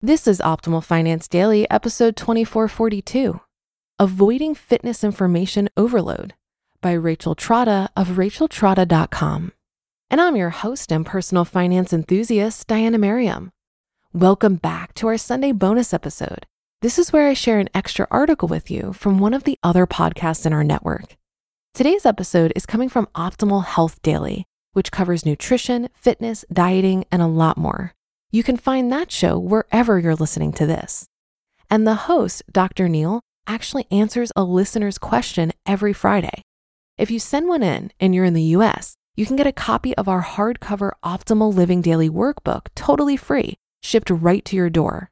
This is Optimal Finance Daily, episode 2442 Avoiding Fitness Information Overload by Rachel Trotta of racheltrotta.com. And I'm your host and personal finance enthusiast, Diana Merriam. Welcome back to our Sunday bonus episode. This is where I share an extra article with you from one of the other podcasts in our network. Today's episode is coming from Optimal Health Daily, which covers nutrition, fitness, dieting, and a lot more. You can find that show wherever you're listening to this. And the host, Dr. Neal, actually answers a listener's question every Friday. If you send one in and you're in the US, you can get a copy of our hardcover Optimal Living Daily workbook totally free, shipped right to your door.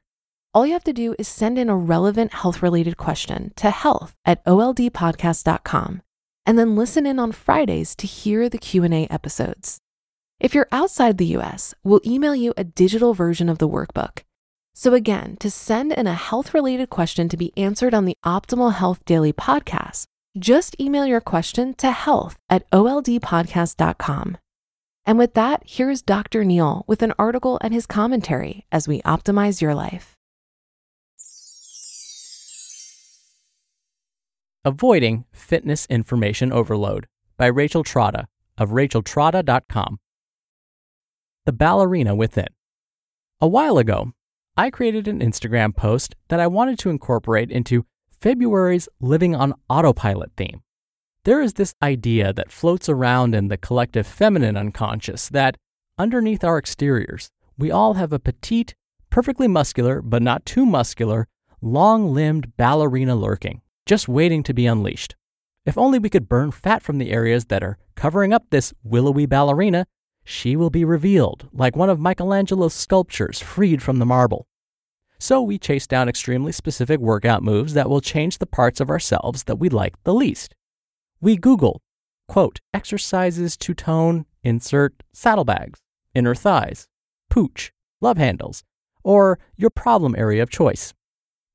All you have to do is send in a relevant health related question to health at oldpodcast.com and then listen in on Fridays to hear the Q&A episodes. If you're outside the US, we'll email you a digital version of the workbook. So, again, to send in a health related question to be answered on the Optimal Health Daily podcast, just email your question to health at oldpodcast.com. And with that, here's Dr. Neal with an article and his commentary as we optimize your life. Avoiding Fitness Information Overload by Rachel Trotta of racheltrotta.com. The Ballerina Within. A while ago, I created an Instagram post that I wanted to incorporate into February's Living on Autopilot theme. There is this idea that floats around in the collective feminine unconscious that, underneath our exteriors, we all have a petite, perfectly muscular, but not too muscular, long limbed ballerina lurking, just waiting to be unleashed. If only we could burn fat from the areas that are covering up this willowy ballerina, she will be revealed like one of Michelangelo's sculptures freed from the marble. So we chase down extremely specific workout moves that will change the parts of ourselves that we like the least. We Google, quote, exercises to tone, insert saddlebags, inner thighs, pooch, love handles, or your problem area of choice.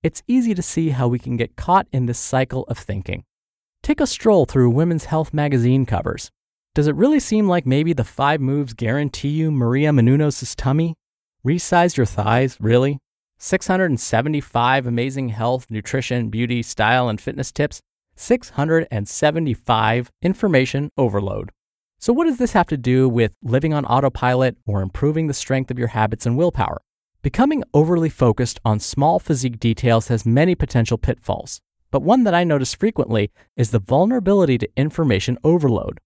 It's easy to see how we can get caught in this cycle of thinking. Take a stroll through Women's Health magazine covers. Does it really seem like maybe the five moves guarantee you Maria Menounos' tummy? Resize your thighs, really? 675 amazing health, nutrition, beauty, style, and fitness tips? 675 information overload. So, what does this have to do with living on autopilot or improving the strength of your habits and willpower? Becoming overly focused on small physique details has many potential pitfalls, but one that I notice frequently is the vulnerability to information overload.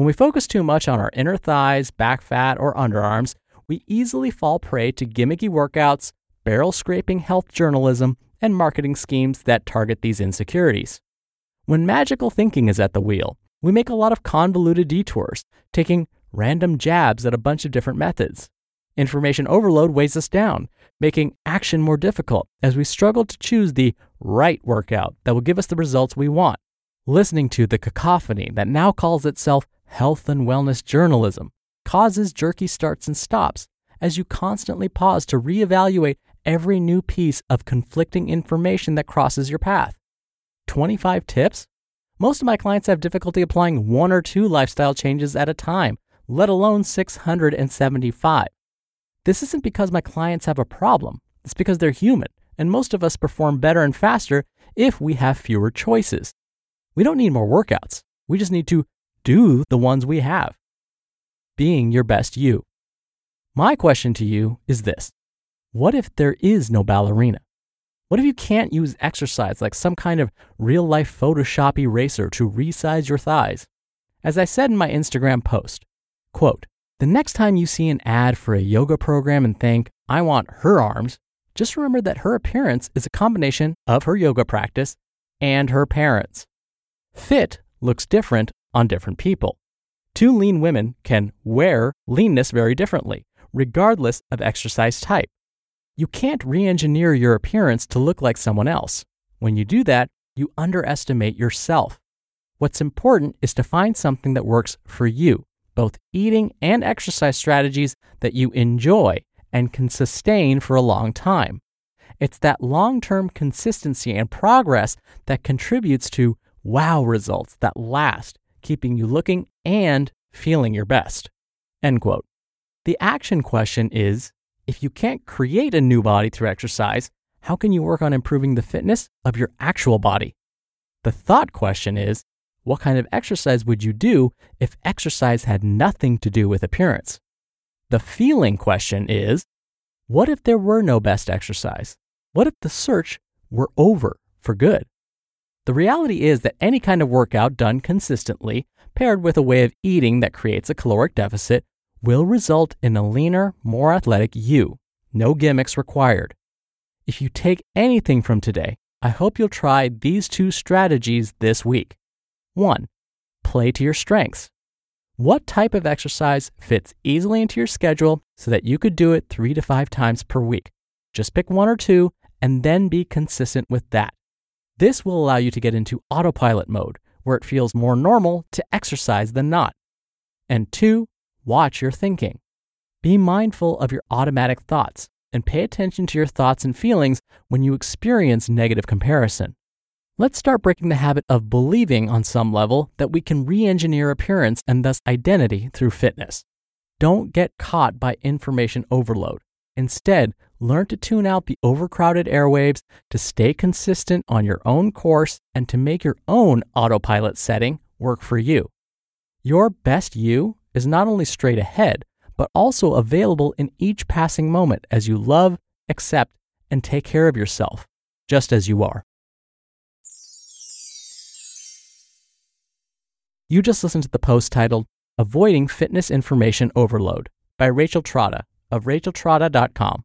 When we focus too much on our inner thighs, back fat, or underarms, we easily fall prey to gimmicky workouts, barrel scraping health journalism, and marketing schemes that target these insecurities. When magical thinking is at the wheel, we make a lot of convoluted detours, taking random jabs at a bunch of different methods. Information overload weighs us down, making action more difficult as we struggle to choose the right workout that will give us the results we want. Listening to the cacophony that now calls itself health and wellness journalism causes jerky starts and stops as you constantly pause to reevaluate every new piece of conflicting information that crosses your path. 25 tips? Most of my clients have difficulty applying one or two lifestyle changes at a time, let alone 675. This isn't because my clients have a problem, it's because they're human, and most of us perform better and faster if we have fewer choices. We don't need more workouts. We just need to do the ones we have. Being your best you. My question to you is this What if there is no ballerina? What if you can't use exercise like some kind of real life Photoshop eraser to resize your thighs? As I said in my Instagram post, quote, the next time you see an ad for a yoga program and think, I want her arms, just remember that her appearance is a combination of her yoga practice and her parents. Fit looks different on different people. Two lean women can wear leanness very differently, regardless of exercise type. You can't re engineer your appearance to look like someone else. When you do that, you underestimate yourself. What's important is to find something that works for you, both eating and exercise strategies that you enjoy and can sustain for a long time. It's that long term consistency and progress that contributes to wow results that last, keeping you looking and feeling your best. End quote. The action question is if you can't create a new body through exercise, how can you work on improving the fitness of your actual body? The thought question is what kind of exercise would you do if exercise had nothing to do with appearance? The feeling question is what if there were no best exercise? What if the search were over for good? The reality is that any kind of workout done consistently, paired with a way of eating that creates a caloric deficit, will result in a leaner, more athletic you. No gimmicks required. If you take anything from today, I hope you'll try these two strategies this week. 1. Play to your strengths. What type of exercise fits easily into your schedule so that you could do it three to five times per week? Just pick one or two and then be consistent with that. This will allow you to get into autopilot mode, where it feels more normal to exercise than not. And two, watch your thinking. Be mindful of your automatic thoughts and pay attention to your thoughts and feelings when you experience negative comparison. Let's start breaking the habit of believing on some level that we can re engineer appearance and thus identity through fitness. Don't get caught by information overload. Instead, learn to tune out the overcrowded airwaves, to stay consistent on your own course, and to make your own autopilot setting work for you. Your best you is not only straight ahead, but also available in each passing moment as you love, accept, and take care of yourself, just as you are. You just listened to the post titled Avoiding Fitness Information Overload by Rachel Trotta of racheltrotta.com.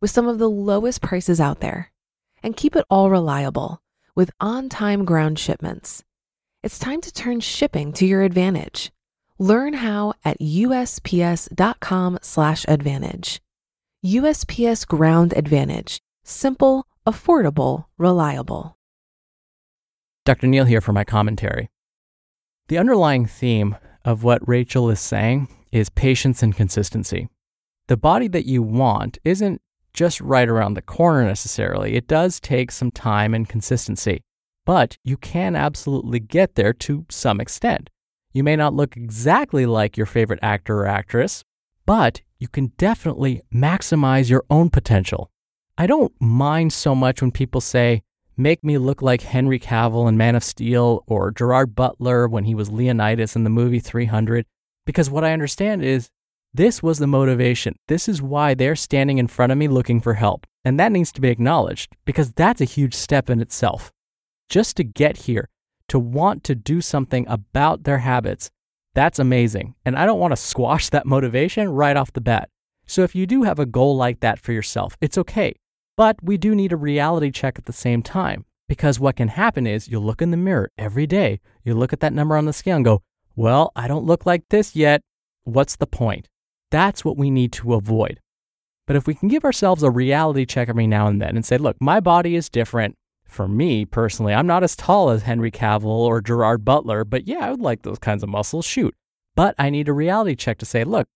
with some of the lowest prices out there. And keep it all reliable with on time ground shipments. It's time to turn shipping to your advantage. Learn how at USPS.com/slash advantage. USPS Ground Advantage. Simple, affordable, reliable. Dr. Neal here for my commentary. The underlying theme of what Rachel is saying is patience and consistency. The body that you want isn't just right around the corner necessarily. It does take some time and consistency. but you can absolutely get there to some extent. You may not look exactly like your favorite actor or actress, but you can definitely maximize your own potential. I don't mind so much when people say, make me look like Henry Cavill in Man of Steel or Gerard Butler when he was Leonidas in the movie 300, because what I understand is this was the motivation. This is why they're standing in front of me looking for help. And that needs to be acknowledged because that's a huge step in itself. Just to get here, to want to do something about their habits, that's amazing. And I don't want to squash that motivation right off the bat. So if you do have a goal like that for yourself, it's okay. But we do need a reality check at the same time because what can happen is you'll look in the mirror every day, you look at that number on the scale and go, well, I don't look like this yet. What's the point? That's what we need to avoid. But if we can give ourselves a reality check every now and then and say, look, my body is different. For me personally, I'm not as tall as Henry Cavill or Gerard Butler, but yeah, I would like those kinds of muscles, shoot. But I need a reality check to say, look,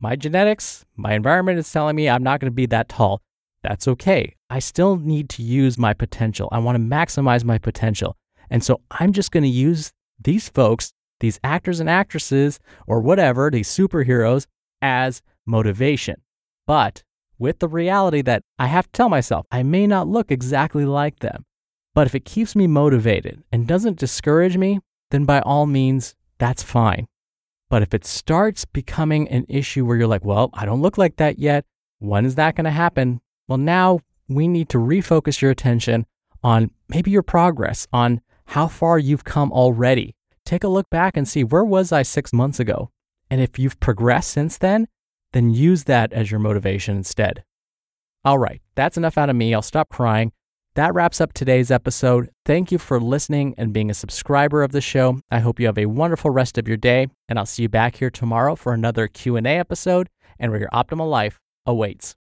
my genetics, my environment is telling me I'm not going to be that tall. That's okay. I still need to use my potential. I want to maximize my potential. And so I'm just going to use these folks, these actors and actresses, or whatever, these superheroes, as motivation. But with the reality that I have to tell myself I may not look exactly like them. But if it keeps me motivated and doesn't discourage me, then by all means, that's fine. But if it starts becoming an issue where you're like, well, I don't look like that yet, when is that going to happen? Well, now we need to refocus your attention on maybe your progress, on how far you've come already. Take a look back and see where was I six months ago? And if you've progressed since then, then use that as your motivation instead. All right, that's enough out of me. I'll stop crying. That wraps up today's episode. Thank you for listening and being a subscriber of the show. I hope you have a wonderful rest of your day, and I'll see you back here tomorrow for another Q&A episode and where your optimal life awaits.